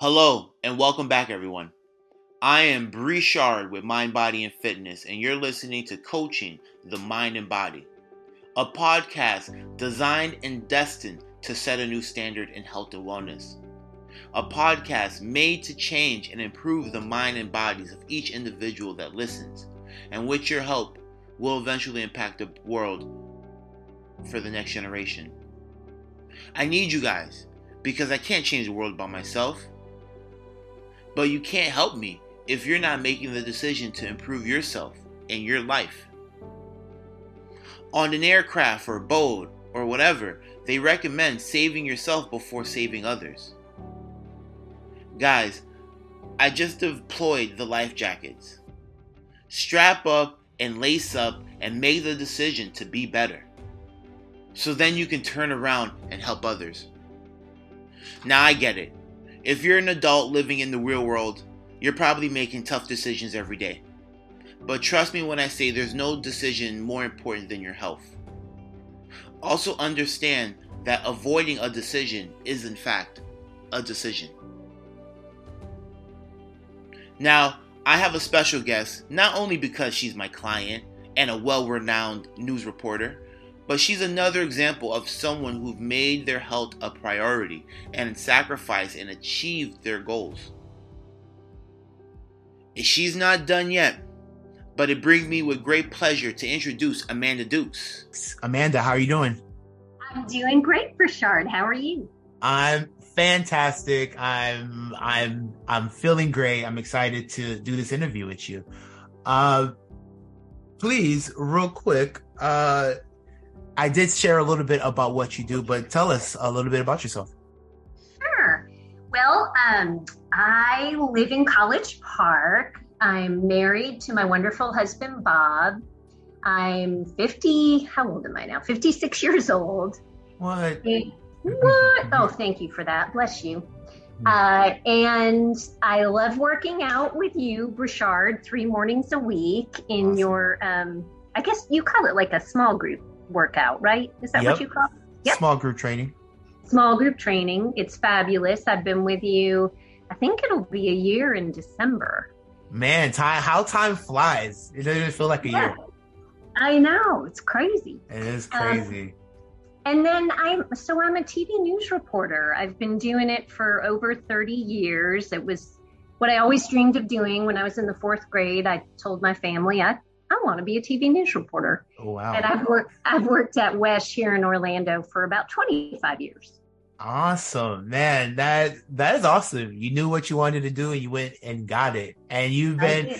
Hello and welcome back, everyone. I am Brichard with Mind, Body, and Fitness, and you're listening to Coaching the Mind and Body, a podcast designed and destined to set a new standard in health and wellness. A podcast made to change and improve the mind and bodies of each individual that listens, and with your help, will eventually impact the world for the next generation. I need you guys because I can't change the world by myself. But you can't help me if you're not making the decision to improve yourself and your life. On an aircraft or boat or whatever, they recommend saving yourself before saving others. Guys, I just deployed the life jackets. Strap up and lace up and make the decision to be better. So then you can turn around and help others. Now I get it. If you're an adult living in the real world, you're probably making tough decisions every day. But trust me when I say there's no decision more important than your health. Also, understand that avoiding a decision is, in fact, a decision. Now, I have a special guest, not only because she's my client and a well renowned news reporter, but she's another example of someone who've made their health a priority and sacrificed and achieved their goals. She's not done yet, but it brings me with great pleasure to introduce Amanda Dukes. Amanda, how are you doing? I'm doing great, Brichard. How are you? I'm fantastic. I'm I'm I'm feeling great. I'm excited to do this interview with you. Uh please, real quick, uh I did share a little bit about what you do, but tell us a little bit about yourself. Sure. Well, um, I live in College Park. I'm married to my wonderful husband, Bob. I'm 50, how old am I now? 56 years old. What? What? Oh, thank you for that. Bless you. Hmm. Uh, and I love working out with you, Brichard, three mornings a week in awesome. your, um, I guess you call it like a small group workout, right? Is that yep. what you call it? Yep. Small group training. Small group training. It's fabulous. I've been with you, I think it'll be a year in December. Man, time how time flies. It doesn't feel like a yeah. year. I know. It's crazy. It is um, crazy. Um, and then I'm so I'm a TV news reporter. I've been doing it for over 30 years. It was what I always dreamed of doing when I was in the fourth grade. I told my family I I want to be a TV news reporter. Oh, wow. And I've worked I've worked at WESH here in Orlando for about 25 years. Awesome, man. That that is awesome. You knew what you wanted to do and you went and got it. And you've been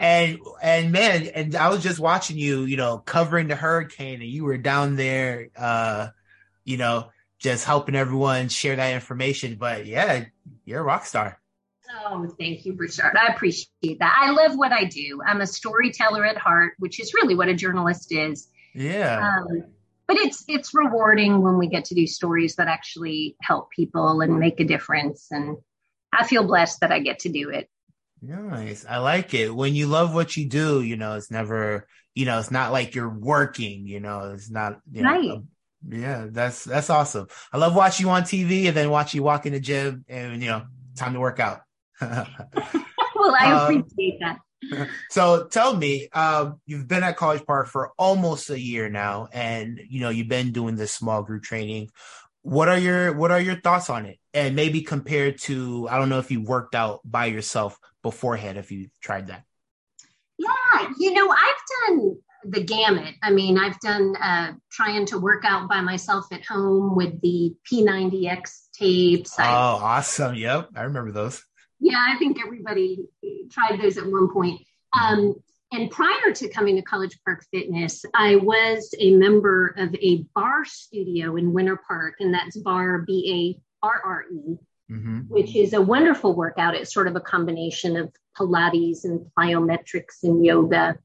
and and man, and I was just watching you, you know, covering the hurricane and you were down there uh, you know, just helping everyone share that information. But yeah, you're a rock star. Oh, thank you, Richard. I appreciate that. I love what I do. I'm a storyteller at heart, which is really what a journalist is. Yeah. Um, but it's it's rewarding when we get to do stories that actually help people and make a difference. And I feel blessed that I get to do it. Nice. I like it. When you love what you do, you know, it's never, you know, it's not like you're working, you know, it's not, you know, right. yeah, that's, that's awesome. I love watching you on TV and then watch you walk in the gym and, you know, time to work out. well, I um, appreciate um, that. So tell me, um, you've been at College Park for almost a year now, and you know you've been doing this small group training. What are your What are your thoughts on it? And maybe compared to, I don't know if you worked out by yourself beforehand, if you tried that. Yeah, you know, I've done the gamut. I mean, I've done uh, trying to work out by myself at home with the P90X tapes. Oh, I've, awesome! Yep, I remember those. Yeah, I think everybody tried those at one point. Um, and prior to coming to College Park Fitness, I was a member of a barre studio in Winter Park, and that's Barre B A R R E, mm-hmm. which is a wonderful workout. It's sort of a combination of Pilates and plyometrics and yoga.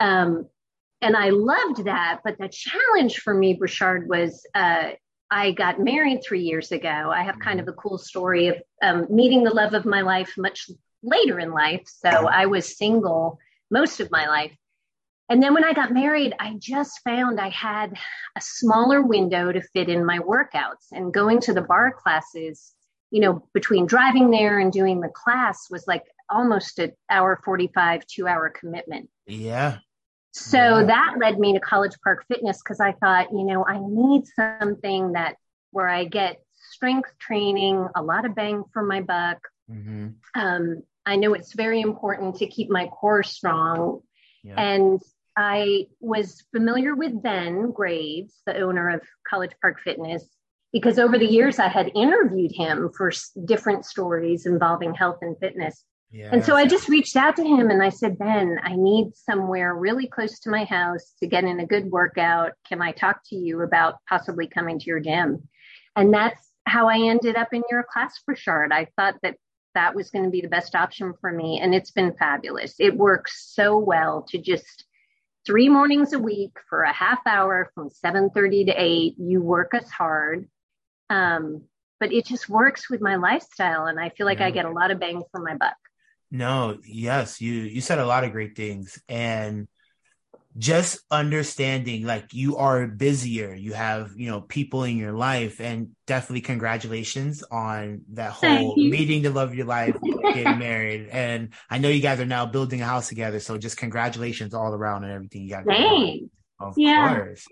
Um, and I loved that. But the challenge for me, Brichard, was uh, I got married three years ago. I have kind of a cool story of um, meeting the love of my life much later in life. So I was single most of my life. And then when I got married, I just found I had a smaller window to fit in my workouts. And going to the barre classes you know, between driving there and doing the class was like almost an hour 45, two hour commitment. Yeah. So yeah. that led me to College Park Fitness because I thought, you know, I need something that where I get strength training, a lot of bang for my buck. Mm-hmm. Um, I know it's very important to keep my core strong. Yeah. And I was familiar with Ben Graves, the owner of College Park Fitness, because over the years I had interviewed him for different stories involving health and fitness. Yeah, and so I just reached out to him and I said, Ben, I need somewhere really close to my house to get in a good workout. Can I talk to you about possibly coming to your gym? And that's how I ended up in your class Burchard. I thought that that was going to be the best option for me. And it's been fabulous. It works so well to just three mornings a week for a half hour from 7.30 to 8 you work us hard um, but it just works with my lifestyle and i feel like yeah. i get a lot of bang for my buck no yes you you said a lot of great things and just understanding like you are busier you have you know people in your life and definitely congratulations on that whole meeting the love of your life getting married and i know you guys are now building a house together so just congratulations all around and everything you got Thanks. of yeah. course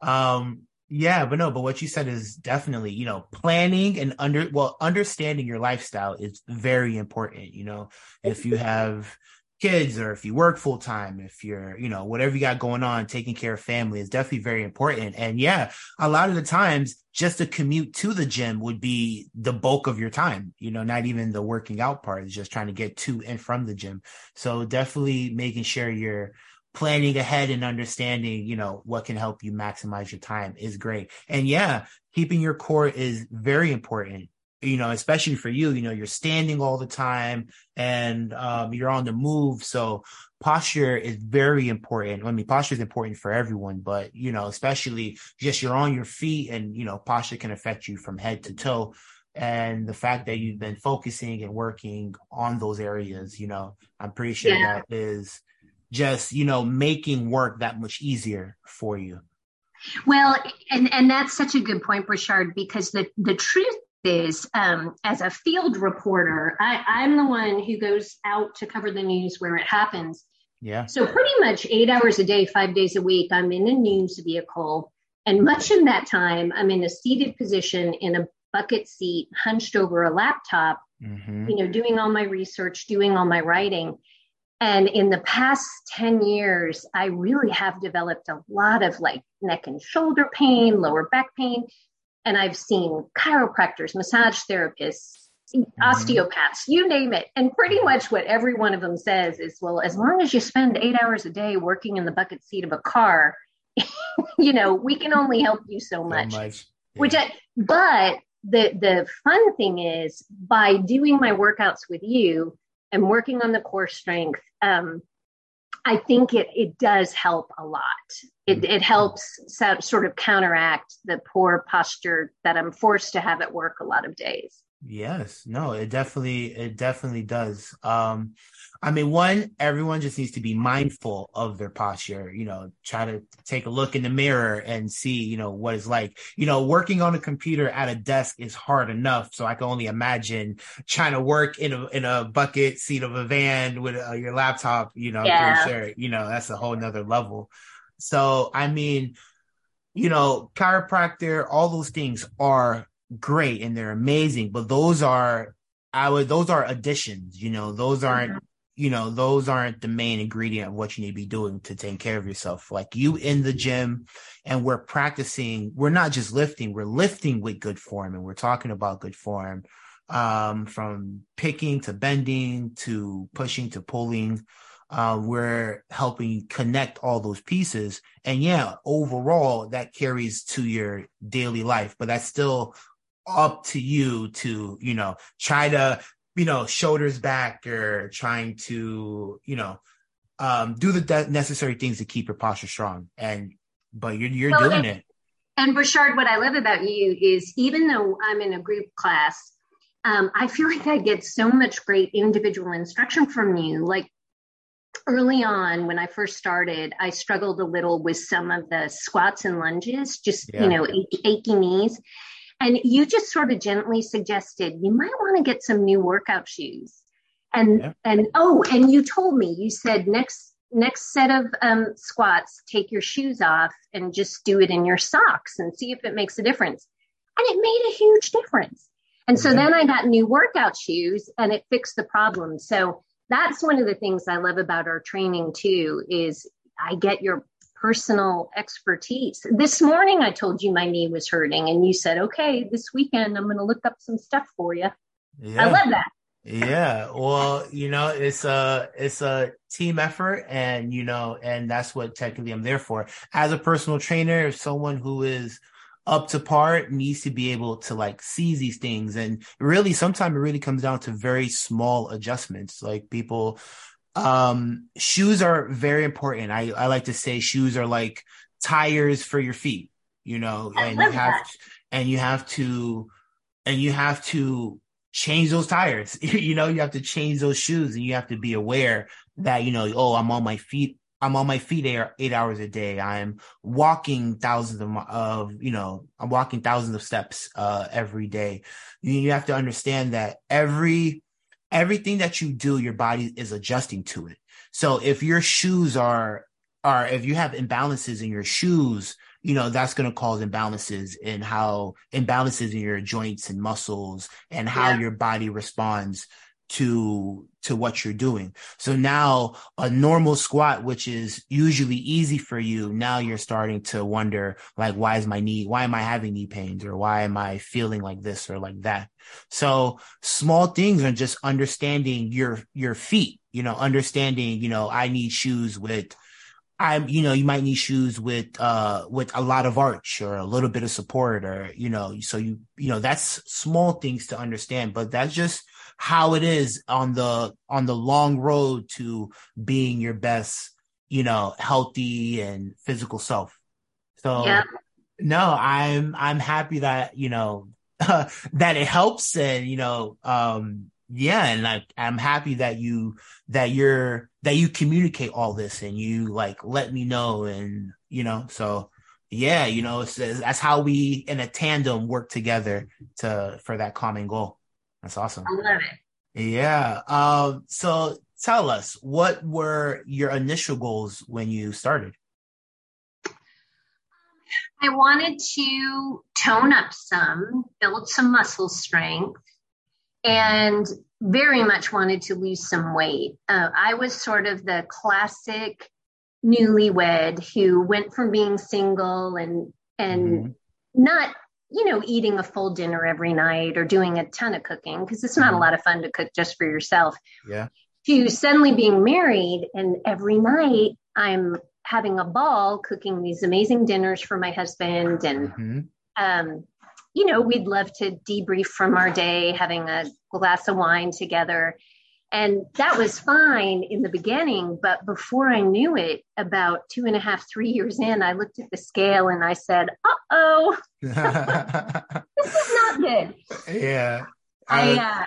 um yeah but no but what you said is definitely you know planning and under well understanding your lifestyle is very important you know if you have kids or if you work full time, if you're, you know, whatever you got going on, taking care of family is definitely very important. And yeah, a lot of the times just a commute to the gym would be the bulk of your time, you know, not even the working out part is just trying to get to and from the gym. So definitely making sure you're planning ahead and understanding, you know, what can help you maximize your time is great. And yeah, keeping your core is very important you know, especially for you, you know, you're standing all the time and um, you're on the move. So posture is very important. I mean, posture is important for everyone, but you know, especially just you're on your feet and, you know, posture can affect you from head to toe. And the fact that you've been focusing and working on those areas, you know, I'm pretty sure yeah. that is just, you know, making work that much easier for you. Well, and and that's such a good point, Burchard, because the the truth is um, as a field reporter, I, I'm the one who goes out to cover the news where it happens. Yeah. So pretty much eight hours a day, five days a week, I'm in a news vehicle. And much of that time, I'm in a seated position in a bucket seat, hunched over a laptop, mm-hmm. you know, doing all my research, doing all my writing. And in the past 10 years, I really have developed a lot of like neck and shoulder pain, lower back pain, and I've seen chiropractors, massage therapists, mm-hmm. osteopaths, you name it. And pretty much what every one of them says is, well, as long as you spend eight hours a day working in the bucket seat of a car, you know, we can only help you so much. So much. Yeah. Which I, but the the fun thing is by doing my workouts with you and working on the core strength, um, I think it it does help a lot. It mm-hmm. it helps sort of counteract the poor posture that I'm forced to have at work a lot of days. Yes, no, it definitely it definitely does. Um I mean, one, everyone just needs to be mindful of their posture, you know, try to take a look in the mirror and see, you know, what it's like. You know, working on a computer at a desk is hard enough. So I can only imagine trying to work in a, in a bucket seat of a van with uh, your laptop, you know, yeah. sure, you know, that's a whole nother level. So, I mean, you know, chiropractor, all those things are great and they're amazing, but those are I would those are additions, you know, those aren't mm-hmm you know, those aren't the main ingredient of what you need to be doing to take care of yourself. Like you in the gym and we're practicing, we're not just lifting, we're lifting with good form and we're talking about good form. Um, from picking to bending to pushing to pulling. Uh, we're helping connect all those pieces. And yeah, overall that carries to your daily life, but that's still up to you to, you know, try to you know, shoulders back or trying to, you know, um, do the necessary things to keep your posture strong. And, but you're, you're well, doing and, it. And Burchard, what I love about you is even though I'm in a group class, um, I feel like I get so much great individual instruction from you. Like early on, when I first started, I struggled a little with some of the squats and lunges, just, yeah. you know, achy, achy knees and you just sort of gently suggested you might want to get some new workout shoes. And yeah. and oh, and you told me you said next next set of um, squats, take your shoes off and just do it in your socks and see if it makes a difference. And it made a huge difference. And so then I got new workout shoes and it fixed the problem. So that's one of the things I love about our training too is I get your personal expertise. This morning I told you my knee was hurting and you said, "Okay, this weekend I'm going to look up some stuff for you." Yeah. I love that. Yeah, well, you know, it's a it's a team effort, and you know, and that's what technically I'm there for. As a personal trainer, if someone who is up to par needs to be able to like see these things, and really, sometimes it really comes down to very small adjustments. Like people, um, shoes are very important. I I like to say shoes are like tires for your feet, you know, and you have that. and you have to and you have to change those tires. you know, you have to change those shoes and you have to be aware that, you know, oh, I'm on my feet. I'm on my feet eight, eight hours a day. I'm walking thousands of, of, you know, I'm walking thousands of steps, uh, every day. You, you have to understand that every, everything that you do, your body is adjusting to it. So if your shoes are, are, if you have imbalances in your shoes, you know, that's going to cause imbalances in how imbalances in your joints and muscles and how yeah. your body responds to to what you're doing. So now a normal squat which is usually easy for you, now you're starting to wonder like why is my knee why am I having knee pains or why am I feeling like this or like that. So small things are just understanding your your feet, you know, understanding, you know, I need shoes with I'm, you know, you might need shoes with, uh, with a lot of arch or a little bit of support or, you know, so you, you know, that's small things to understand, but that's just how it is on the, on the long road to being your best, you know, healthy and physical self. So yeah. no, I'm, I'm happy that, you know, that it helps and, you know, um, yeah and like i'm happy that you that you're that you communicate all this and you like let me know and you know so yeah you know it's, it's, that's how we in a tandem work together to for that common goal that's awesome i love it yeah um so tell us what were your initial goals when you started I wanted to tone up some, build some muscle strength, and very much wanted to lose some weight. Uh, I was sort of the classic newlywed who went from being single and and mm-hmm. not you know eating a full dinner every night or doing a ton of cooking because it's not mm-hmm. a lot of fun to cook just for yourself. Yeah. To suddenly being married and every night I'm having a ball cooking these amazing dinners for my husband and mm-hmm. um you know, we'd love to debrief from our day, having a glass of wine together. And that was fine in the beginning. But before I knew it, about two and a half, three years in, I looked at the scale and I said, uh oh, this is not good. Yeah. I, uh,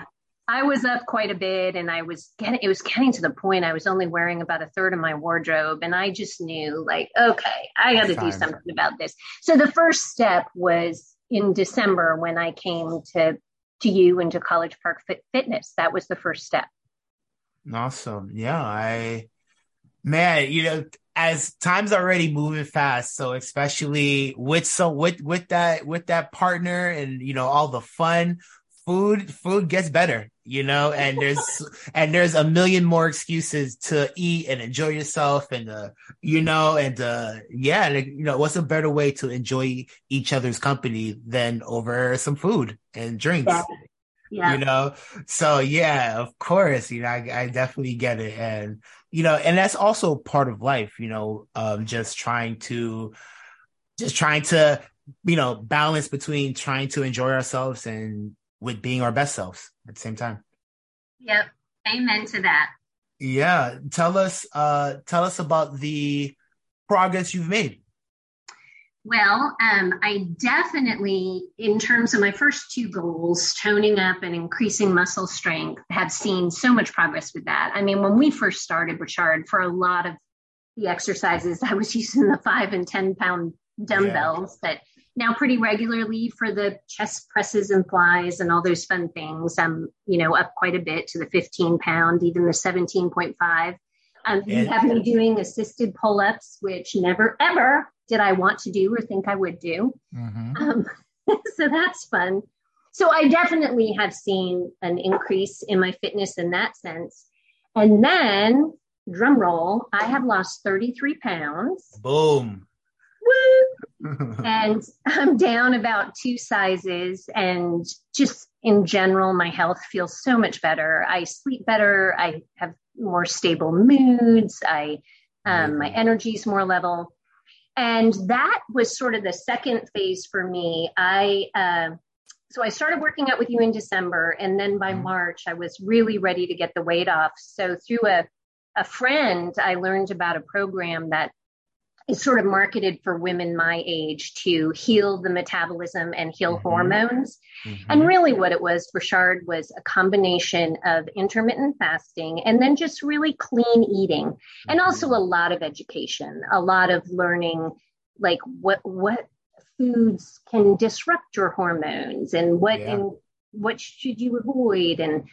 I was up quite a bit and I was getting, it was getting to the point I was only wearing about a third of my wardrobe. And I just knew, like, okay, I got to do something about this. So the first step was in December when I came to to you and to College Park Fit Fitness. That was the first step. Awesome. Yeah, I man, you know, as time's already moving fast, so especially with so with with that with that partner and you know all the fun, food food gets better you know and there's and there's a million more excuses to eat and enjoy yourself and uh you know and uh yeah and, you know what's a better way to enjoy each other's company than over some food and drinks yeah. you know so yeah of course you know I, I definitely get it and you know and that's also part of life you know um just trying to just trying to you know balance between trying to enjoy ourselves and with being our best selves at the same time. Yep. Amen to that. Yeah. Tell us uh tell us about the progress you've made. Well, um, I definitely, in terms of my first two goals, toning up and increasing muscle strength, have seen so much progress with that. I mean, when we first started, Richard, for a lot of the exercises, I was using the five and 10 pound dumbbells, yeah. but now pretty regularly for the chest presses and flies and all those fun things. I'm, you know, up quite a bit to the 15 pound, even the 17.5. Um, you have me doing assisted pull ups, which never ever did I want to do or think I would do. Mm-hmm. Um, so that's fun. So I definitely have seen an increase in my fitness in that sense. And then, drum roll, I have lost 33 pounds. Boom. Woo! and I'm down about two sizes. And just in general, my health feels so much better. I sleep better. I have more stable moods. I, um, my energy's more level. And that was sort of the second phase for me. I, uh, so I started working out with you in December, and then by mm-hmm. March, I was really ready to get the weight off. So through a, a friend, I learned about a program that is sort of marketed for women my age to heal the metabolism and heal mm-hmm. hormones. Mm-hmm. And really, what it was for Shard was a combination of intermittent fasting and then just really clean eating, mm-hmm. and also a lot of education, a lot of learning, like what what foods can disrupt your hormones and what yeah. and what should you avoid and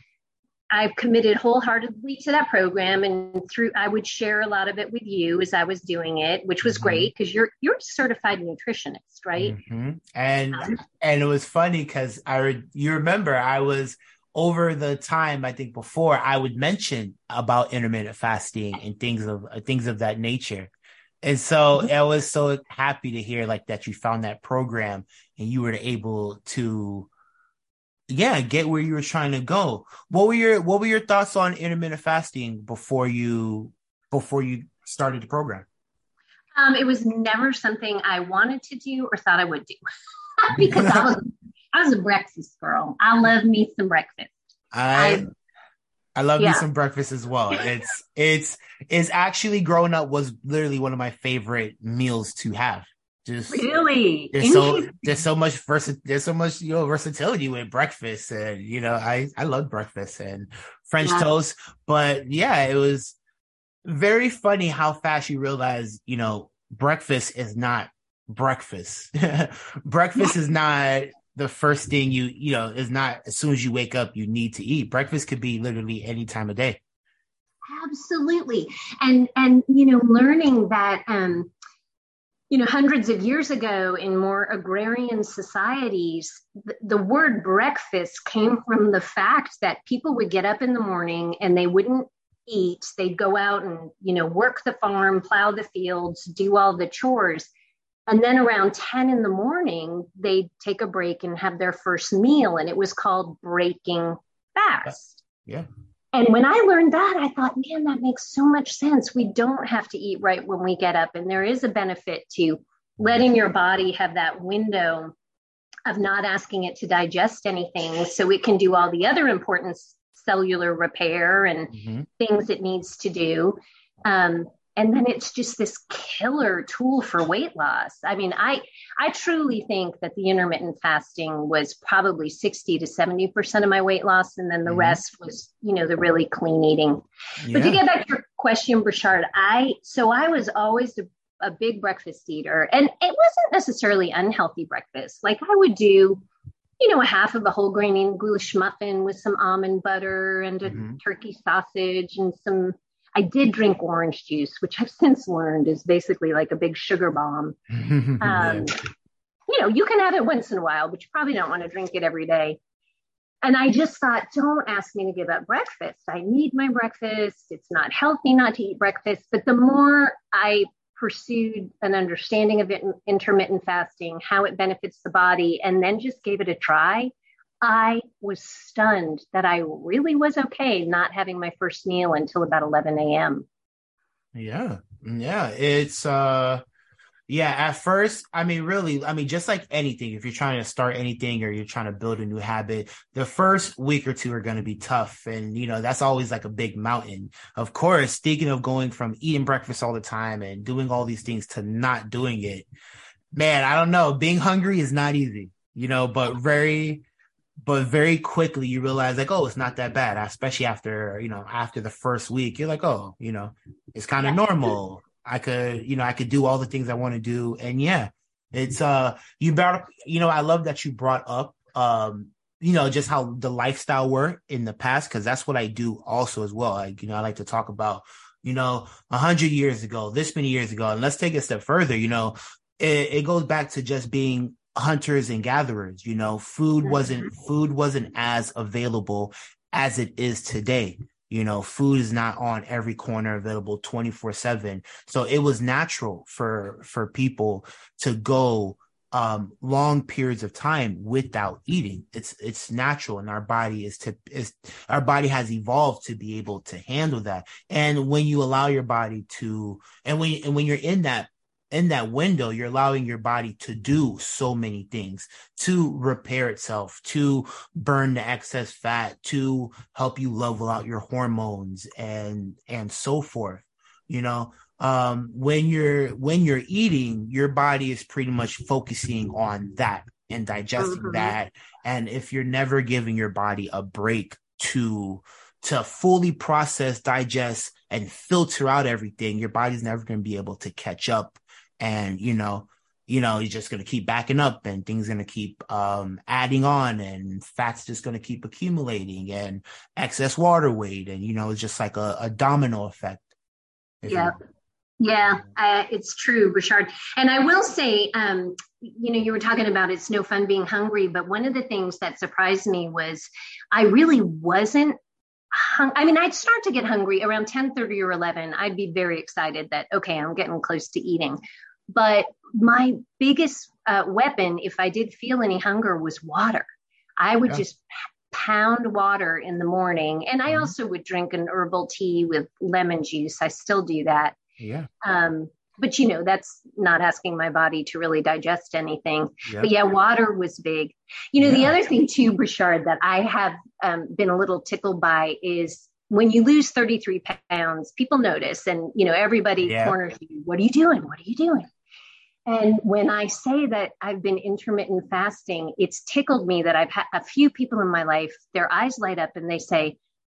I've committed wholeheartedly to that program and through I would share a lot of it with you as I was doing it, which was mm-hmm. great because you're you're a certified nutritionist, right? Mm-hmm. And um, and it was funny because I you remember I was over the time I think before I would mention about intermittent fasting and things of things of that nature. And so mm-hmm. I was so happy to hear like that you found that program and you were able to yeah, get where you were trying to go. What were your what were your thoughts on intermittent fasting before you before you started the program? Um, it was never something I wanted to do or thought I would do because I was I was a breakfast girl. I love me some breakfast. I I, I love yeah. me some breakfast as well. It's it's it's actually growing up was literally one of my favorite meals to have. Just really, there's so there's so much versa there's so much you know versatility with breakfast, and you know I I love breakfast and French yeah. toast, but yeah, it was very funny how fast you realize you know breakfast is not breakfast. breakfast is not the first thing you you know is not as soon as you wake up you need to eat. Breakfast could be literally any time of day. Absolutely, and and you know learning that um you know, hundreds of years ago in more agrarian societies, the, the, word breakfast came from the fact that people would get up in the morning and they wouldn't eat. They'd go out and, you know, work the farm, plow the fields, do all the chores. And then around 10 in the morning, they'd take a break and have their first meal. And it was called breaking fast. Yeah. And when I learned that, I thought, man, that makes so much sense. We don't have to eat right when we get up. And there is a benefit to letting your body have that window of not asking it to digest anything so it can do all the other important cellular repair and mm-hmm. things it needs to do. Um, and then it's just this killer tool for weight loss i mean i i truly think that the intermittent fasting was probably 60 to 70 percent of my weight loss and then the mm-hmm. rest was you know the really clean eating yeah. but to get back to your question Brashard, i so i was always a, a big breakfast eater and it wasn't necessarily unhealthy breakfast like i would do you know, a half of a whole grain English muffin with some almond butter and a mm-hmm. turkey sausage and some I did drink orange juice, which I've since learned is basically like a big sugar bomb. Um, you know, you can have it once in a while, but you probably don't want to drink it every day. And I just thought, don't ask me to give up breakfast. I need my breakfast. It's not healthy not to eat breakfast. But the more I pursued an understanding of it, intermittent fasting, how it benefits the body, and then just gave it a try, I was stunned that I really was okay not having my first meal until about 11 a.m. Yeah. Yeah. It's, uh, yeah, at first, I mean, really, I mean, just like anything, if you're trying to start anything or you're trying to build a new habit, the first week or two are going to be tough. And, you know, that's always like a big mountain. Of course, thinking of going from eating breakfast all the time and doing all these things to not doing it, man, I don't know. Being hungry is not easy, you know, but very, but very quickly you realize like oh it's not that bad especially after you know after the first week you're like oh you know it's kind of yeah. normal i could you know i could do all the things i want to do and yeah It's uh you brought you know, I love that you brought up um you know just how the lifestyle were in the past because that's what I do also as well. Like you know, I like to talk about you know a hundred years ago, this many years ago, and let's take a step further. You know, it, it goes back to just being hunters and gatherers. You know, food wasn't mm-hmm. food wasn't as available as it is today. You know, food is not on every corner available 24 seven. So it was natural for, for people to go um, long periods of time without eating. It's it's natural, and our body is to is our body has evolved to be able to handle that. And when you allow your body to, and when and when you're in that in that window, you're allowing your body to do so many things to repair itself, to burn the excess fat, to help you level out your hormones and, and so forth. You know, um, when you're, when you're eating, your body is pretty much focusing on that and digesting mm-hmm. that. And if you're never giving your body a break to, to fully process, digest, and filter out everything, your body's never going to be able to catch up and you know you know he's just going to keep backing up and things going to keep um, adding on and fat's just going to keep accumulating and excess water weight and you know it's just like a, a domino effect yeah. yeah uh, it's true richard. And i will say um, you know you were talking about it's no fun being hungry but one of the things that surprised me was i really wasn't hung- I mean, I'd start to get hungry around 10 30 or 11. I'd be very excited that, okay, I'm getting close to eating. But my biggest uh, weapon, if I did feel any hunger, was water. I would yeah. just pound water in the morning. And I mm-hmm. also would drink an herbal tea with lemon juice. I still do that. Yeah. Um, but you know that's not asking my body to really digest anything yeah. but yeah water was big you know yeah. the other thing too Brichard, that i have um, been a little tickled by is when you lose 33 pounds people notice and you know everybody yeah. corners you what are you doing what are you doing and when I say that I've been intermittent fasting, it's tickled me that I've had a few people in my life, their eyes light up and they say,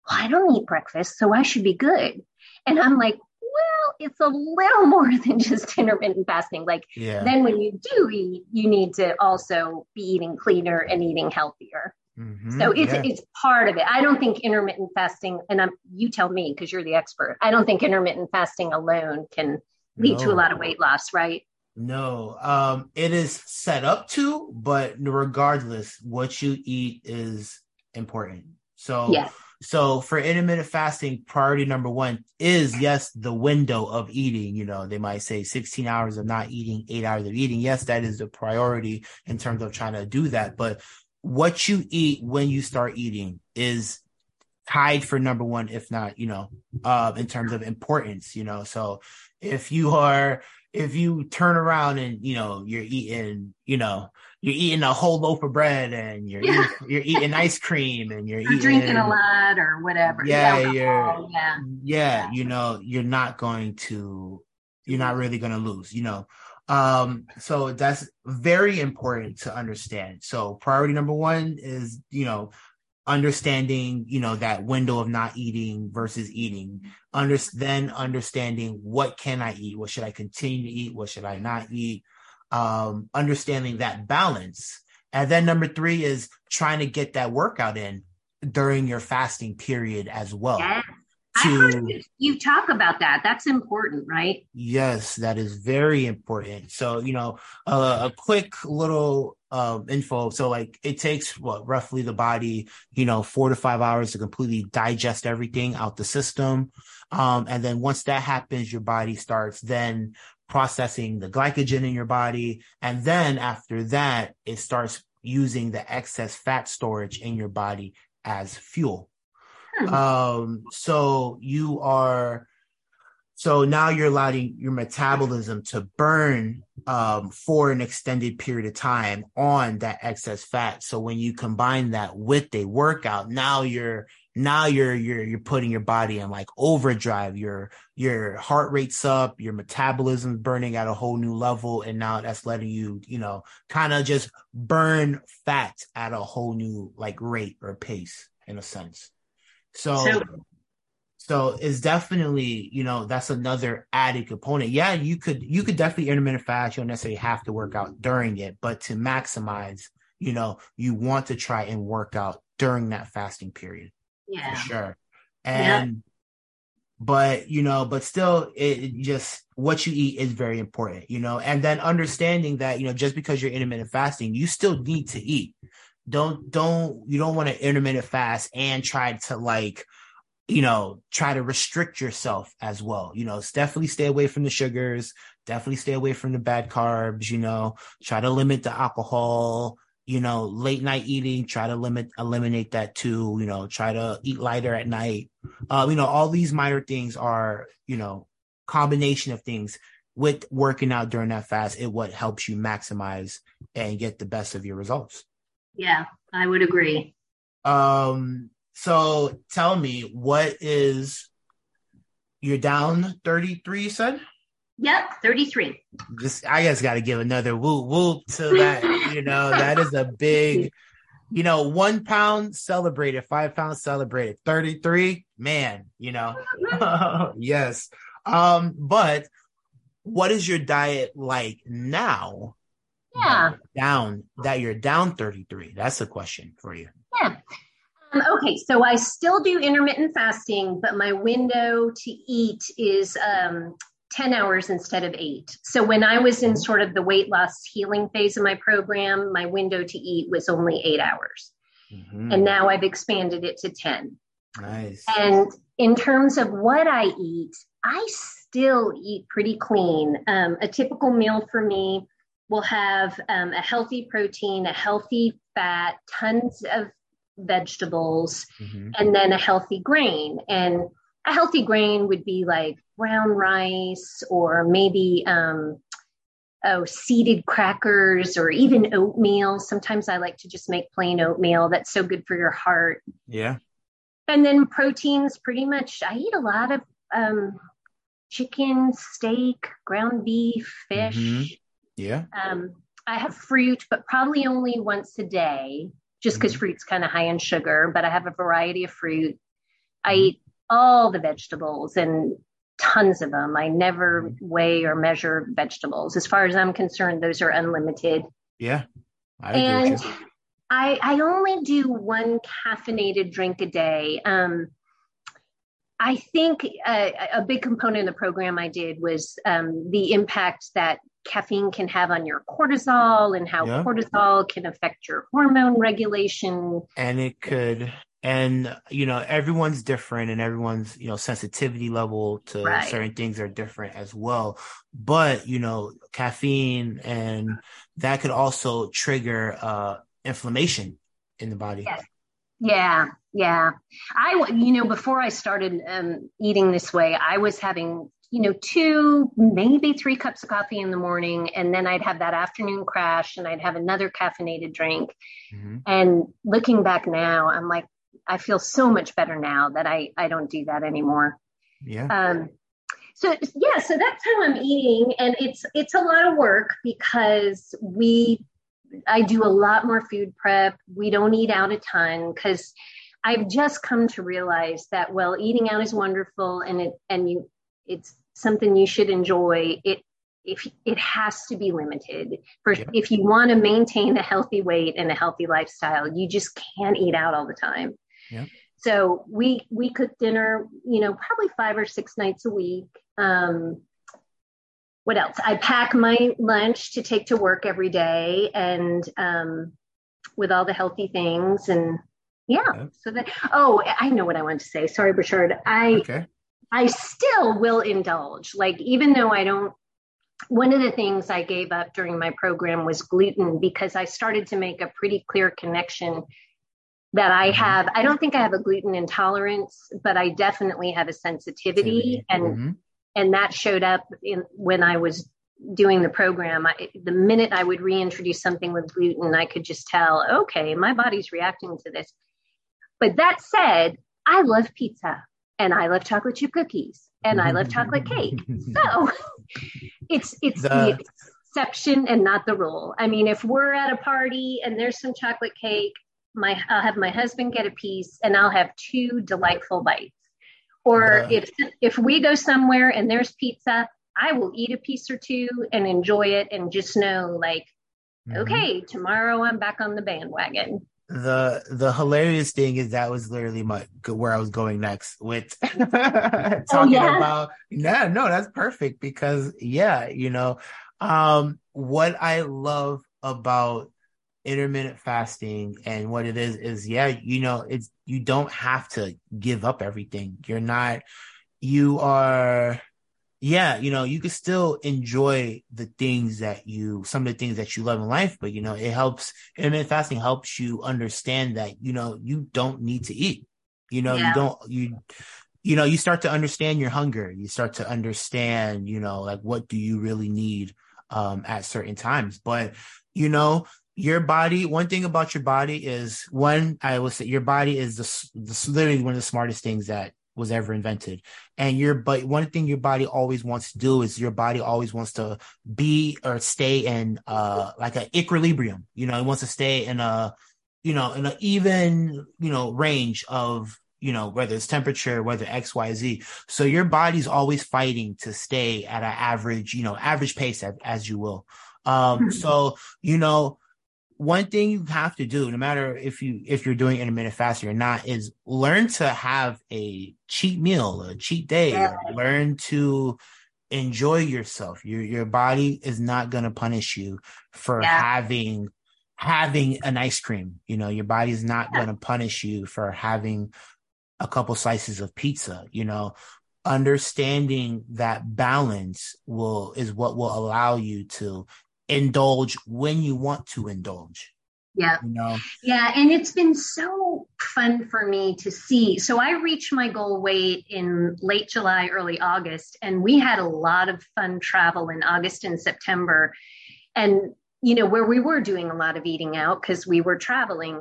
well, I don't eat breakfast, so I should be good. And I'm like, well, it's a little more than just intermittent fasting. Like yeah. then when you do eat, you need to also be eating cleaner and eating healthier. Mm-hmm, so it's yeah. it's part of it. I don't think intermittent fasting, and I'm you tell me because you're the expert. I don't think intermittent fasting alone can lead no. to a lot of weight loss, right? No, um, it is set up to, but regardless, what you eat is important. So yeah. So for intermittent fasting, priority number one is yes, the window of eating. You know, they might say 16 hours of not eating, eight hours of eating. Yes, that is the priority in terms of trying to do that. But what you eat when you start eating is tied for number one, if not, you know, uh, in terms of importance, you know. So if you are if you turn around and you know you're eating, you know, you're eating a whole loaf of bread and you're yeah. eating, you're eating ice cream and you're, eating, drinking a lot or whatever. Yeah, you're, yeah, yeah, yeah. You know, you're not going to, you're not really going to lose. You know, um, so that's very important to understand. So priority number one is, you know, understanding, you know, that window of not eating versus eating. Under, then understanding what can I eat? What should I continue to eat? What should I not eat? Um, understanding that balance. And then number three is trying to get that workout in during your fasting period as well. Yeah. To, you talk about that. That's important, right? Yes, that is very important. So, you know, uh, a quick little uh, info. So, like, it takes what roughly the body, you know, four to five hours to completely digest everything out the system. Um, and then once that happens, your body starts then processing the glycogen in your body. And then after that, it starts using the excess fat storage in your body as fuel. Hmm. Um, so you are, so now you're allowing your metabolism to burn um, for an extended period of time on that excess fat. So when you combine that with a workout, now you're now you're you're you're putting your body in like overdrive your your heart rate's up your metabolism's burning at a whole new level and now that's letting you you know kind of just burn fat at a whole new like rate or pace in a sense so so, So it's definitely, you know, that's another added component. Yeah, you could you could definitely intermittent fast. You don't necessarily have to work out during it, but to maximize, you know, you want to try and work out during that fasting period. Yeah. For sure. And yeah. but you know, but still it, it just what you eat is very important, you know, and then understanding that, you know, just because you're intermittent fasting, you still need to eat. Don't don't you don't want to intermittent fast and try to like you know, try to restrict yourself as well. You know, definitely stay away from the sugars, definitely stay away from the bad carbs, you know, try to limit the alcohol, you know, late night eating, try to limit, eliminate that too, you know, try to eat lighter at night. Uh, you know, all these minor things are, you know, combination of things with working out during that fast. It what helps you maximize and get the best of your results. Yeah, I would agree. Um, so tell me, what is you're down 33, you said? Yep, 33. Just I guess gotta give another whoop whoop to that. you know, that is a big, you know, one pound celebrated, five pounds celebrated, 33, man, you know. yes. Um, but what is your diet like now? Yeah. Down that you're down 33. That's a question for you. Yeah. Um, okay, so I still do intermittent fasting, but my window to eat is um, 10 hours instead of eight. So when I was in sort of the weight loss healing phase of my program, my window to eat was only eight hours. Mm-hmm. And now I've expanded it to 10. Nice. And in terms of what I eat, I still eat pretty clean. Um, a typical meal for me will have um, a healthy protein, a healthy fat, tons of vegetables, mm-hmm. and then a healthy grain. And a healthy grain would be like brown rice or maybe um, oh seeded crackers or even oatmeal. Sometimes I like to just make plain oatmeal. That's so good for your heart. Yeah. And then proteins, pretty much. I eat a lot of um, chicken, steak, ground beef, fish. Mm-hmm. Yeah. Um, I have fruit, but probably only once a day just because mm-hmm. fruit's kind of high in sugar, but I have a variety of fruit. I mm-hmm. eat all the vegetables and tons of them. I never mm-hmm. weigh or measure vegetables. As far as I'm concerned, those are unlimited. Yeah. I and I, I only do one caffeinated drink a day. Um, I think a, a, big component of the program I did was um, the impact that caffeine can have on your cortisol and how yeah. cortisol can affect your hormone regulation. And it could, and you know, everyone's different and everyone's, you know, sensitivity level to right. certain things are different as well. But, you know, caffeine and that could also trigger uh, inflammation in the body. Yes. Yeah, yeah. I, you know, before I started um, eating this way, I was having you know, two, maybe three cups of coffee in the morning. And then I'd have that afternoon crash and I'd have another caffeinated drink. Mm-hmm. And looking back now, I'm like, I feel so much better now that I, I don't do that anymore. Yeah. Um, so yeah, so that's how I'm eating. And it's, it's a lot of work because we, I do a lot more food prep. We don't eat out a ton because I've just come to realize that well, eating out is wonderful and it, and you, it's something you should enjoy. It if it has to be limited for yeah. if you want to maintain a healthy weight and a healthy lifestyle, you just can't eat out all the time. Yeah. So we we cook dinner, you know, probably five or six nights a week. Um, what else? I pack my lunch to take to work every day, and um, with all the healthy things, and yeah. Okay. So that. Oh, I know what I want to say. Sorry, Burchard. I okay. I still will indulge. Like, even though I don't, one of the things I gave up during my program was gluten because I started to make a pretty clear connection that I mm-hmm. have. I don't think I have a gluten intolerance, but I definitely have a sensitivity. And, mm-hmm. and that showed up in when I was doing the program. I, the minute I would reintroduce something with gluten, I could just tell, okay, my body's reacting to this. But that said, I love pizza and I love chocolate chip cookies and I love chocolate cake. So it's it's the, the exception and not the rule. I mean, if we're at a party and there's some chocolate cake, my I'll have my husband get a piece and I'll have two delightful bites. Or if if we go somewhere and there's pizza, I will eat a piece or two and enjoy it and just know like, mm-hmm. okay, tomorrow I'm back on the bandwagon. The the hilarious thing is that was literally my where I was going next with talking oh, yeah? about yeah no that's perfect because yeah you know um what I love about intermittent fasting and what it is is yeah you know it's you don't have to give up everything you're not you are yeah, you know, you can still enjoy the things that you, some of the things that you love in life, but you know, it helps, intermittent fasting helps you understand that, you know, you don't need to eat. You know, yeah. you don't, you, you know, you start to understand your hunger. You start to understand, you know, like what do you really need, um, at certain times. But, you know, your body, one thing about your body is one, I will say your body is the, the literally one of the smartest things that was ever invented. And your but one thing your body always wants to do is your body always wants to be or stay in uh like an equilibrium. You know, it wants to stay in a you know in an even you know range of you know whether it's temperature whether x y z so your body's always fighting to stay at an average you know average pace as, as you will um hmm. so you know one thing you have to do, no matter if you if you're doing intermittent fasting or not, is learn to have a cheat meal, a cheat day. Yeah. Learn to enjoy yourself. Your your body is not gonna punish you for yeah. having having an ice cream. You know, your body is not yeah. gonna punish you for having a couple slices of pizza. You know, understanding that balance will is what will allow you to indulge when you want to indulge. Yeah. You know? Yeah. And it's been so fun for me to see. So I reached my goal weight in late July, early August, and we had a lot of fun travel in August and September. And, you know, where we were doing a lot of eating out because we were traveling.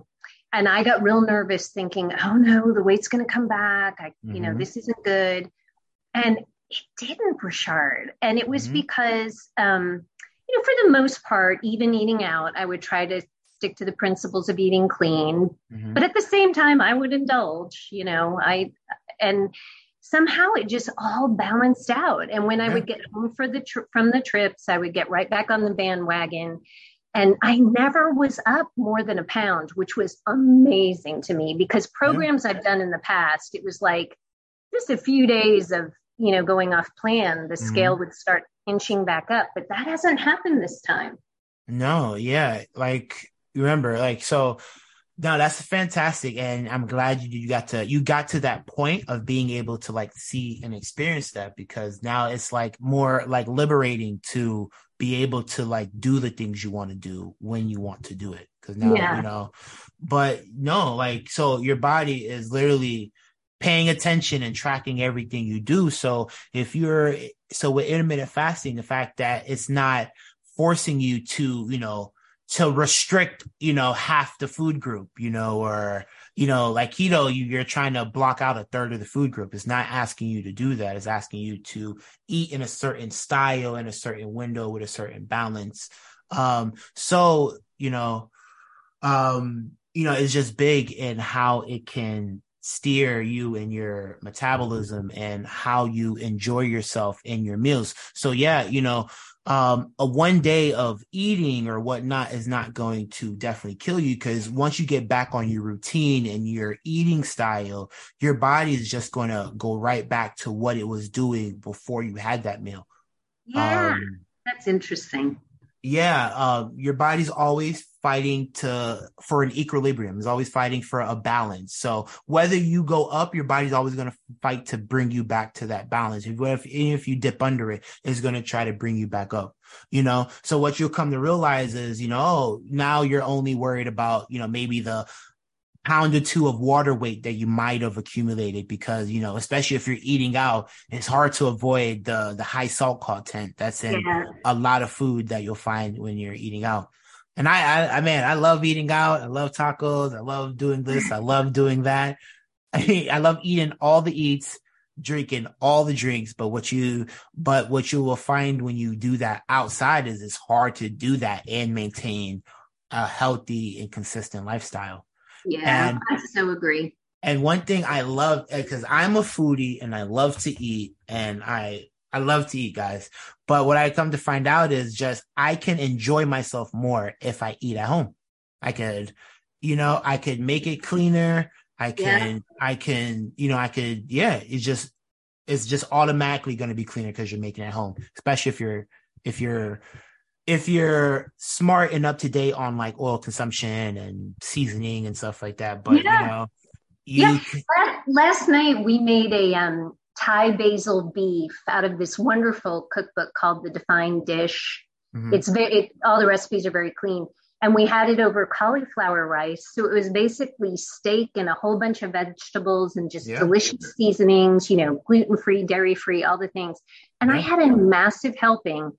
And I got real nervous thinking, oh no, the weight's going to come back. I, mm-hmm. you know, mm-hmm. this isn't good. And it didn't, Rashard. And it was mm-hmm. because, um, for the most part, even eating out, I would try to stick to the principles of eating clean. Mm-hmm. But at the same time, I would indulge, you know, I, and somehow it just all balanced out. And when I would get home for the tri- from the trips, I would get right back on the bandwagon. And I never was up more than a pound, which was amazing to me because programs yeah. I've done in the past, it was like just a few days of, you know, going off plan, the mm-hmm. scale would start inching back up, but that hasn't happened this time. No, yeah, like remember, like so. No, that's fantastic, and I'm glad you you got to you got to that point of being able to like see and experience that because now it's like more like liberating to be able to like do the things you want to do when you want to do it because now yeah. you know but no like so your body is literally paying attention and tracking everything you do. So if you're, so with intermittent fasting, the fact that it's not forcing you to, you know, to restrict, you know, half the food group, you know, or, you know, like keto, you, you're trying to block out a third of the food group. It's not asking you to do that. It's asking you to eat in a certain style, in a certain window with a certain balance. Um, so, you know, um, you know, it's just big in how it can steer you in your metabolism and how you enjoy yourself in your meals. So yeah, you know, um, a one day of eating or whatnot is not going to definitely kill you because once you get back on your routine and your eating style, your body is just going to go right back to what it was doing before you had that meal. Yeah, um, that's interesting yeah, uh, your body's always fighting to for an equilibrium. is always fighting for a balance. So whether you go up, your body's always going to fight to bring you back to that balance. If, if if you dip under it, it's going to try to bring you back up. You know, so what you'll come to realize is, you know, oh, now you're only worried about, you know, maybe the pound or two of water weight that you might have accumulated because you know especially if you're eating out it's hard to avoid the the high salt content that's in yeah. a lot of food that you'll find when you're eating out and I, I i man i love eating out. I love tacos. I love doing this. I love doing that. I, I love eating all the eats drinking all the drinks. But what you but what you will find when you do that outside is it's hard to do that and maintain a healthy and consistent lifestyle. Yeah, and, I so agree. And one thing I love because I'm a foodie and I love to eat and I I love to eat, guys. But what I come to find out is just I can enjoy myself more if I eat at home. I could, you know, I could make it cleaner. I can, yeah. I can, you know, I could, yeah, it's just, it's just automatically going to be cleaner because you're making it at home, especially if you're, if you're, if you're smart and up to date on like oil consumption and seasoning and stuff like that. But yeah. you know, you yeah. Can... last night we made a um Thai basil beef out of this wonderful cookbook called The Defined Dish. Mm-hmm. It's very, it, all the recipes are very clean. And we had it over cauliflower rice. So it was basically steak and a whole bunch of vegetables and just yeah. delicious seasonings, you know, gluten free, dairy free, all the things. And yeah. I had a massive helping.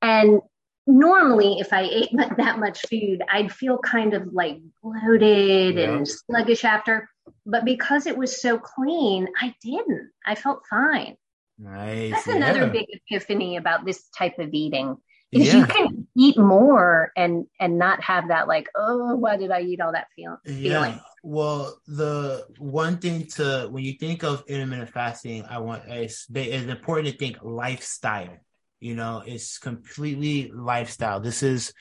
And normally, if I ate that much food, I'd feel kind of like bloated yeah. and sluggish after but because it was so clean, I didn't. I felt fine. Nice. That's another yeah. big epiphany about this type of eating. Is yeah. you can eat more and and not have that like oh why did I eat all that feel- feeling? Yeah. Well, the one thing to when you think of intermittent fasting, I want it's, it's important to think lifestyle. You know, it's completely lifestyle. This is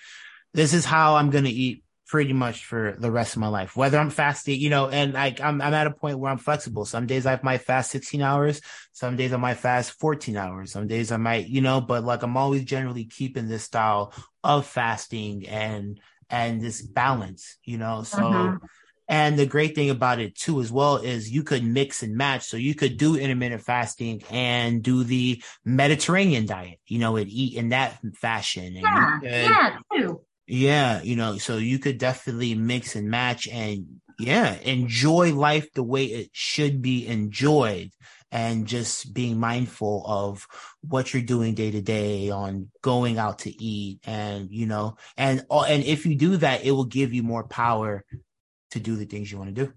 this is how I'm going to eat pretty much for the rest of my life. Whether I'm fasting, you know, and like I'm I'm at a point where I'm flexible. Some days I might fast 16 hours, some days I might fast 14 hours, some days I might, you know, but like I'm always generally keeping this style of fasting and and this balance, you know. So mm-hmm. and the great thing about it too as well is you could mix and match. So you could do intermittent fasting and do the Mediterranean diet, you know, and eat in that fashion. yeah, could, yeah, too yeah, you know, so you could definitely mix and match and yeah, enjoy life the way it should be enjoyed and just being mindful of what you're doing day to day on going out to eat and you know and and if you do that it will give you more power to do the things you want to do.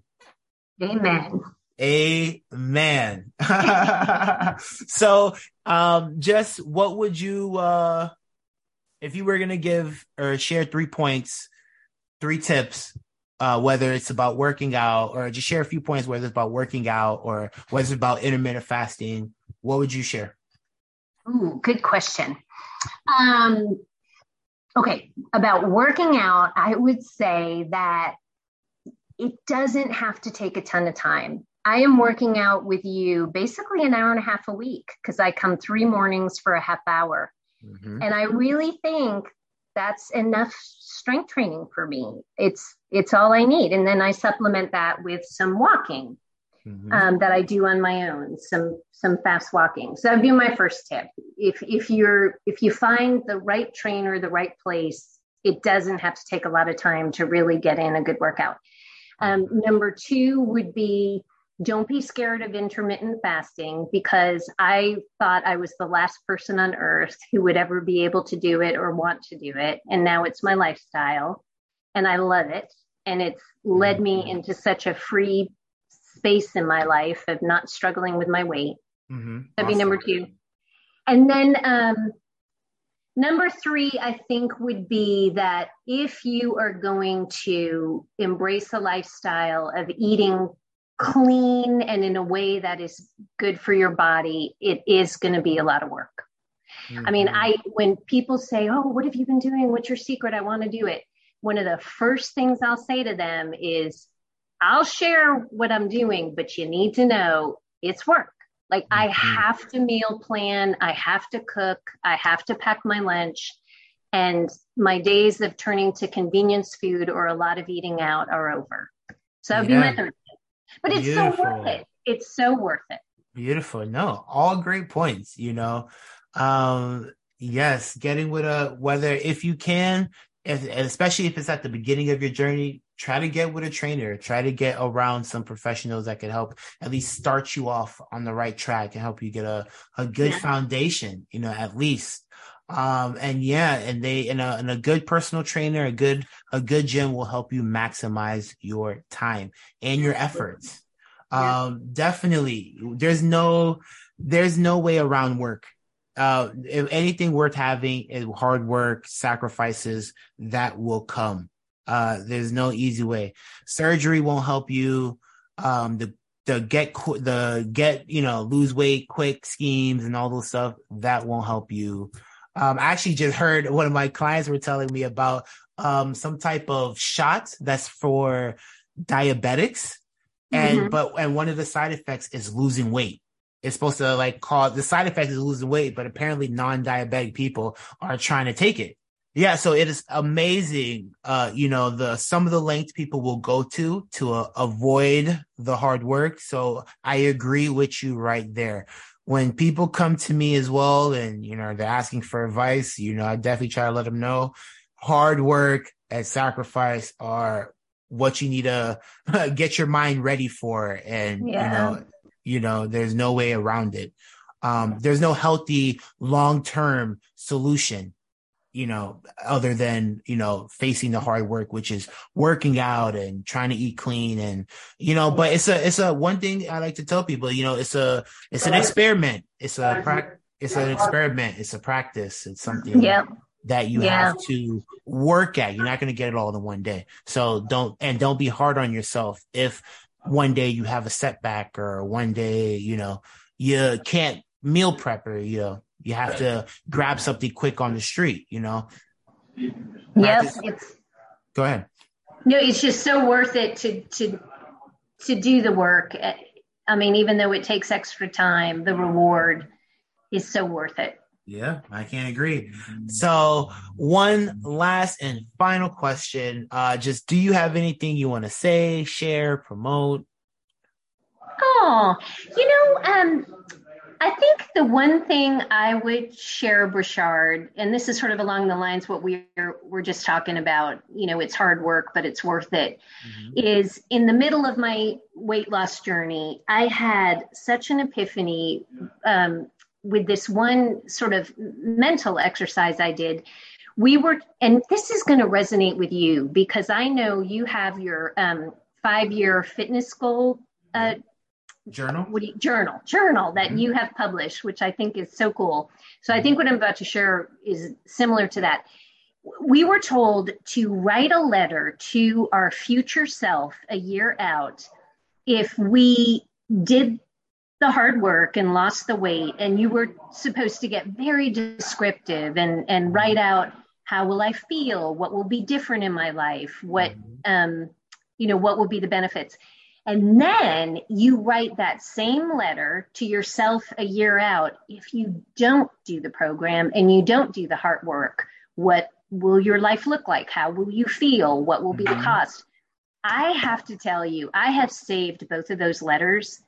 Amen. Amen. So um just what would you uh if you were gonna give or share three points, three tips, uh, whether it's about working out or just share a few points, whether it's about working out or whether it's about intermittent fasting, what would you share? Ooh, good question. Um, okay, about working out, I would say that it doesn't have to take a ton of time. I am working out with you basically an hour and a half a week because I come three mornings for a half hour. Mm-hmm. And I really think that's enough strength training for me. It's it's all I need, and then I supplement that with some walking mm-hmm. um, that I do on my own, some some fast walking. So that'd be my first tip. If if you're if you find the right trainer, the right place, it doesn't have to take a lot of time to really get in a good workout. Um, number two would be don't be scared of intermittent fasting because I thought I was the last person on earth who would ever be able to do it or want to do it. And now it's my lifestyle and I love it. And it's led me mm-hmm. into such a free space in my life of not struggling with my weight. Mm-hmm. That'd awesome. be number two. And then um, number three, I think, would be that if you are going to embrace a lifestyle of eating clean and in a way that is good for your body, it is going to be a lot of work. Mm-hmm. I mean, mm-hmm. I when people say, "Oh, what have you been doing? What's your secret? I want to do it." One of the first things I'll say to them is, "I'll share what I'm doing, but you need to know it's work. Like mm-hmm. I have to meal plan, I have to cook, I have to pack my lunch, and my days of turning to convenience food or a lot of eating out are over." So that'd yeah. be my third but it's Beautiful. so worth it. It's so worth it. Beautiful. No, all great points, you know. Um, yes, getting with a whether if you can, if, especially if it's at the beginning of your journey, try to get with a trainer, try to get around some professionals that can help at least start you off on the right track and help you get a, a good yeah. foundation, you know, at least. Um, and yeah, and they, and a, and a good personal trainer, a good, a good gym will help you maximize your time and your efforts. Yeah. Um, definitely there's no, there's no way around work. Uh, if anything worth having is hard work, sacrifices that will come. Uh, there's no easy way. Surgery won't help you. um, the the get the get you know lose weight quick schemes and all those stuff that won't help you. Um, I actually just heard one of my clients were telling me about um, some type of shot that's for diabetics, and mm-hmm. but and one of the side effects is losing weight. It's supposed to like cause the side effect is losing weight, but apparently non-diabetic people are trying to take it. Yeah, so it is amazing. Uh, you know, the some of the lengths people will go to to uh, avoid the hard work. So I agree with you right there. When people come to me as well, and you know they're asking for advice, you know, I definitely try to let them know hard work and sacrifice are what you need to get your mind ready for, and yeah. you know, you know, there's no way around it. Um, there's no healthy long term solution you know, other than, you know, facing the hard work, which is working out and trying to eat clean and, you know, but it's a, it's a one thing I like to tell people, you know, it's a, it's an experiment. It's a, pra- it's an experiment. It's a practice. It's something yep. that you yeah. have to work at. You're not going to get it all in one day. So don't, and don't be hard on yourself if one day you have a setback or one day, you know, you can't meal prep or, you know, you have to grab something quick on the street, you know? Yes. It's, Go ahead. No, it's just so worth it to, to, to do the work. I mean, even though it takes extra time, the reward is so worth it. Yeah, I can't agree. So, one last and final question. Uh, just do you have anything you want to say, share, promote? Oh, you know, um, I think the one thing I would share, Brashard, and this is sort of along the lines what we're we're just talking about. You know, it's hard work, but it's worth it. Mm-hmm. Is in the middle of my weight loss journey, I had such an epiphany um, with this one sort of mental exercise I did. We were, and this is going to resonate with you because I know you have your um, five year fitness goal uh, journal? What you, journal journal that mm-hmm. you have published which i think is so cool. So i think what i'm about to share is similar to that. We were told to write a letter to our future self a year out if we did the hard work and lost the weight and you were supposed to get very descriptive and and write out how will i feel? What will be different in my life? What mm-hmm. um you know what will be the benefits and then you write that same letter to yourself a year out. If you don't do the program and you don't do the hard work, what will your life look like? How will you feel? What will be the mm-hmm. cost? I have to tell you, I have saved both of those letters.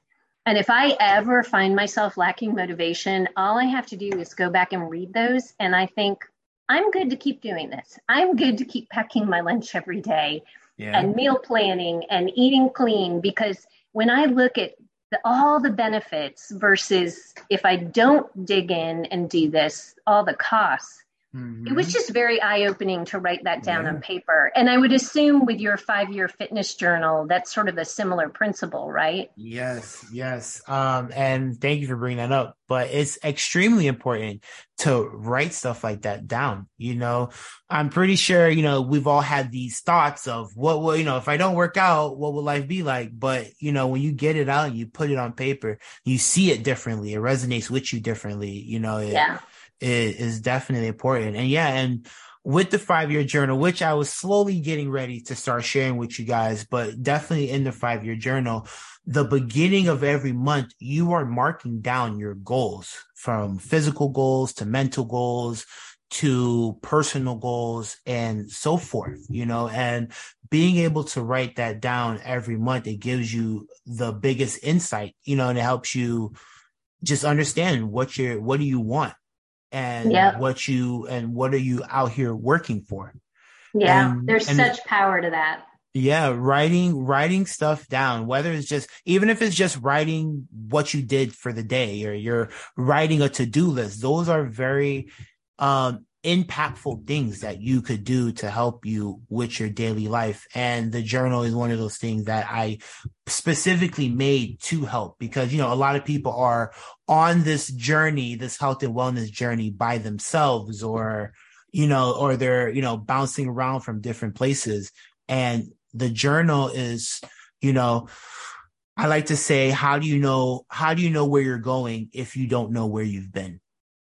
And if I ever find myself lacking motivation, all I have to do is go back and read those. And I think, I'm good to keep doing this. I'm good to keep packing my lunch every day yeah. and meal planning and eating clean because when I look at the, all the benefits versus if I don't dig in and do this, all the costs, Mm-hmm. It was just very eye opening to write that down yeah. on paper. And I would assume with your five year fitness journal, that's sort of a similar principle, right? Yes, yes. Um, and thank you for bringing that up. But it's extremely important to write stuff like that down. You know, I'm pretty sure, you know, we've all had these thoughts of what will, you know, if I don't work out, what will life be like? But, you know, when you get it out and you put it on paper, you see it differently. It resonates with you differently. You know, it, yeah is, is definitely important. And yeah, and with the five year journal, which I was slowly getting ready to start sharing with you guys, but definitely in the five year journal, the beginning of every month, you are marking down your goals from physical goals to mental goals to personal goals and so forth, you know, and being able to write that down every month, it gives you the biggest insight, you know, and it helps you just understand what you're, what do you want? And yep. what you and what are you out here working for yeah and, there's and such power to that yeah writing writing stuff down whether it's just even if it's just writing what you did for the day or you're writing a to-do list those are very um impactful things that you could do to help you with your daily life. And the journal is one of those things that I specifically made to help because, you know, a lot of people are on this journey, this health and wellness journey by themselves or, you know, or they're, you know, bouncing around from different places. And the journal is, you know, I like to say, how do you know how do you know where you're going if you don't know where you've been?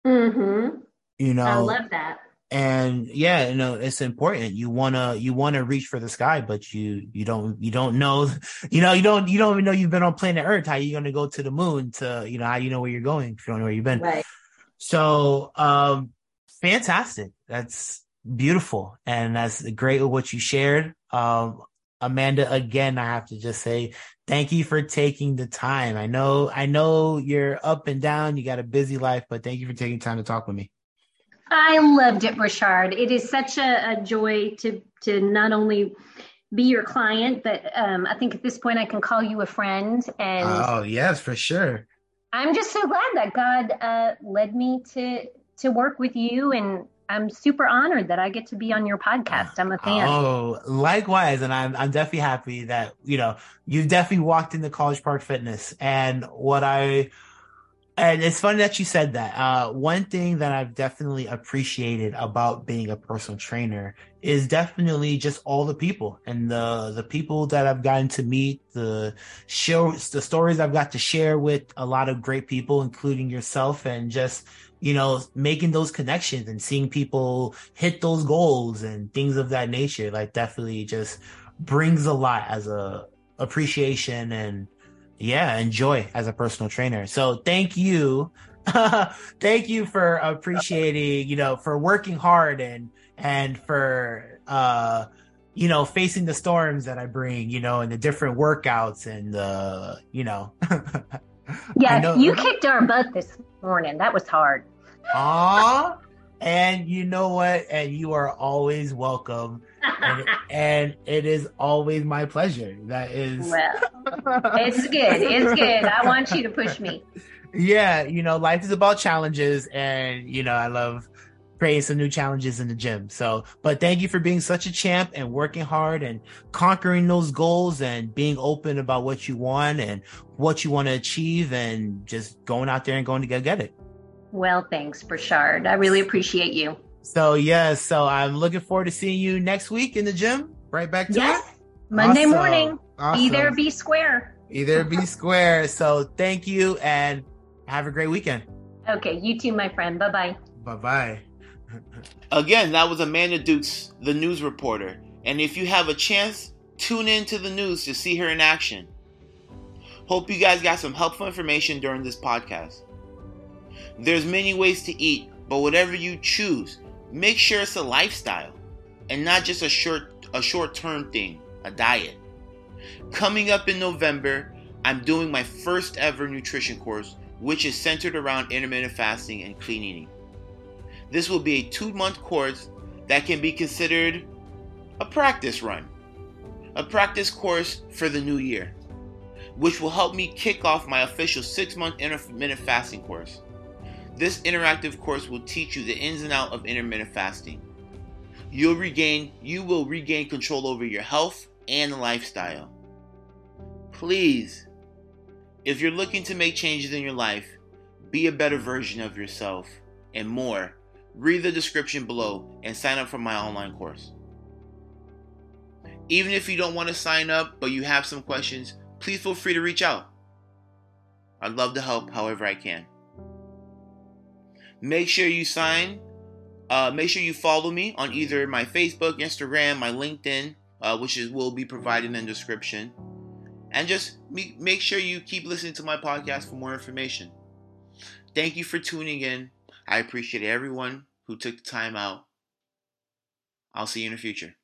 Mm-hmm. You know, I love that. And yeah, you know, it's important. You wanna you wanna reach for the sky, but you you don't you don't know, you know, you don't you don't even know you've been on planet Earth. How you gonna go to the moon to you know how you know where you're going if you don't know where you've been? Right. So um fantastic. That's beautiful. And that's great with what you shared. Um Amanda, again, I have to just say thank you for taking the time. I know, I know you're up and down. You got a busy life, but thank you for taking time to talk with me. I loved it, Richard. It is such a, a joy to to not only be your client, but um, I think at this point I can call you a friend. And oh yes, for sure. I'm just so glad that God uh, led me to to work with you and I'm super honored that I get to be on your podcast. I'm a fan. Oh, likewise. And I'm, I'm definitely happy that, you know, you've definitely walked into College Park Fitness. And what I, and it's funny that you said that. Uh, one thing that I've definitely appreciated about being a personal trainer is definitely just all the people and the the people that I've gotten to meet, the shows, the stories I've got to share with a lot of great people, including yourself, and just you know, making those connections and seeing people hit those goals and things of that nature, like definitely just brings a lot as a appreciation and yeah, enjoy as a personal trainer. So thank you. thank you for appreciating, you know, for working hard and, and for, uh, you know, facing the storms that I bring, you know, and the different workouts and the, you know, yeah, you kicked our butt this morning. That was hard. Ah, and you know what? And you are always welcome. And, and, it is always my pleasure. That is. Well, it's good. It's good. I want you to push me. Yeah, you know, life is about challenges, and you know, I love creating some new challenges in the gym. So, but thank you for being such a champ and working hard and conquering those goals and being open about what you want and what you want to achieve and just going out there and going to go get it. Well, thanks, Burchard. I really appreciate you. So, yes, yeah, so I'm looking forward to seeing you next week in the gym. Right back to yes. it. Monday awesome. morning. Awesome. Either be square. Either be square. So, thank you and have a great weekend. Okay, you too, my friend. Bye bye. Bye bye. Again, that was Amanda Dukes, the news reporter. And if you have a chance, tune in to the news to see her in action. Hope you guys got some helpful information during this podcast. There's many ways to eat, but whatever you choose, make sure it's a lifestyle and not just a short a short-term thing, a diet. Coming up in November, I'm doing my first ever nutrition course, which is centered around intermittent fasting and clean eating. This will be a 2-month course that can be considered a practice run. A practice course for the new year, which will help me kick off my official 6-month intermittent fasting course. This interactive course will teach you the ins and out of intermittent fasting. You'll regain you will regain control over your health and lifestyle. Please, if you're looking to make changes in your life, be a better version of yourself and more, read the description below and sign up for my online course. Even if you don't want to sign up but you have some questions, please feel free to reach out. I'd love to help however I can. Make sure you sign. Uh, make sure you follow me on either my Facebook, Instagram, my LinkedIn, uh, which is will be provided in the description. And just make sure you keep listening to my podcast for more information. Thank you for tuning in. I appreciate everyone who took the time out. I'll see you in the future.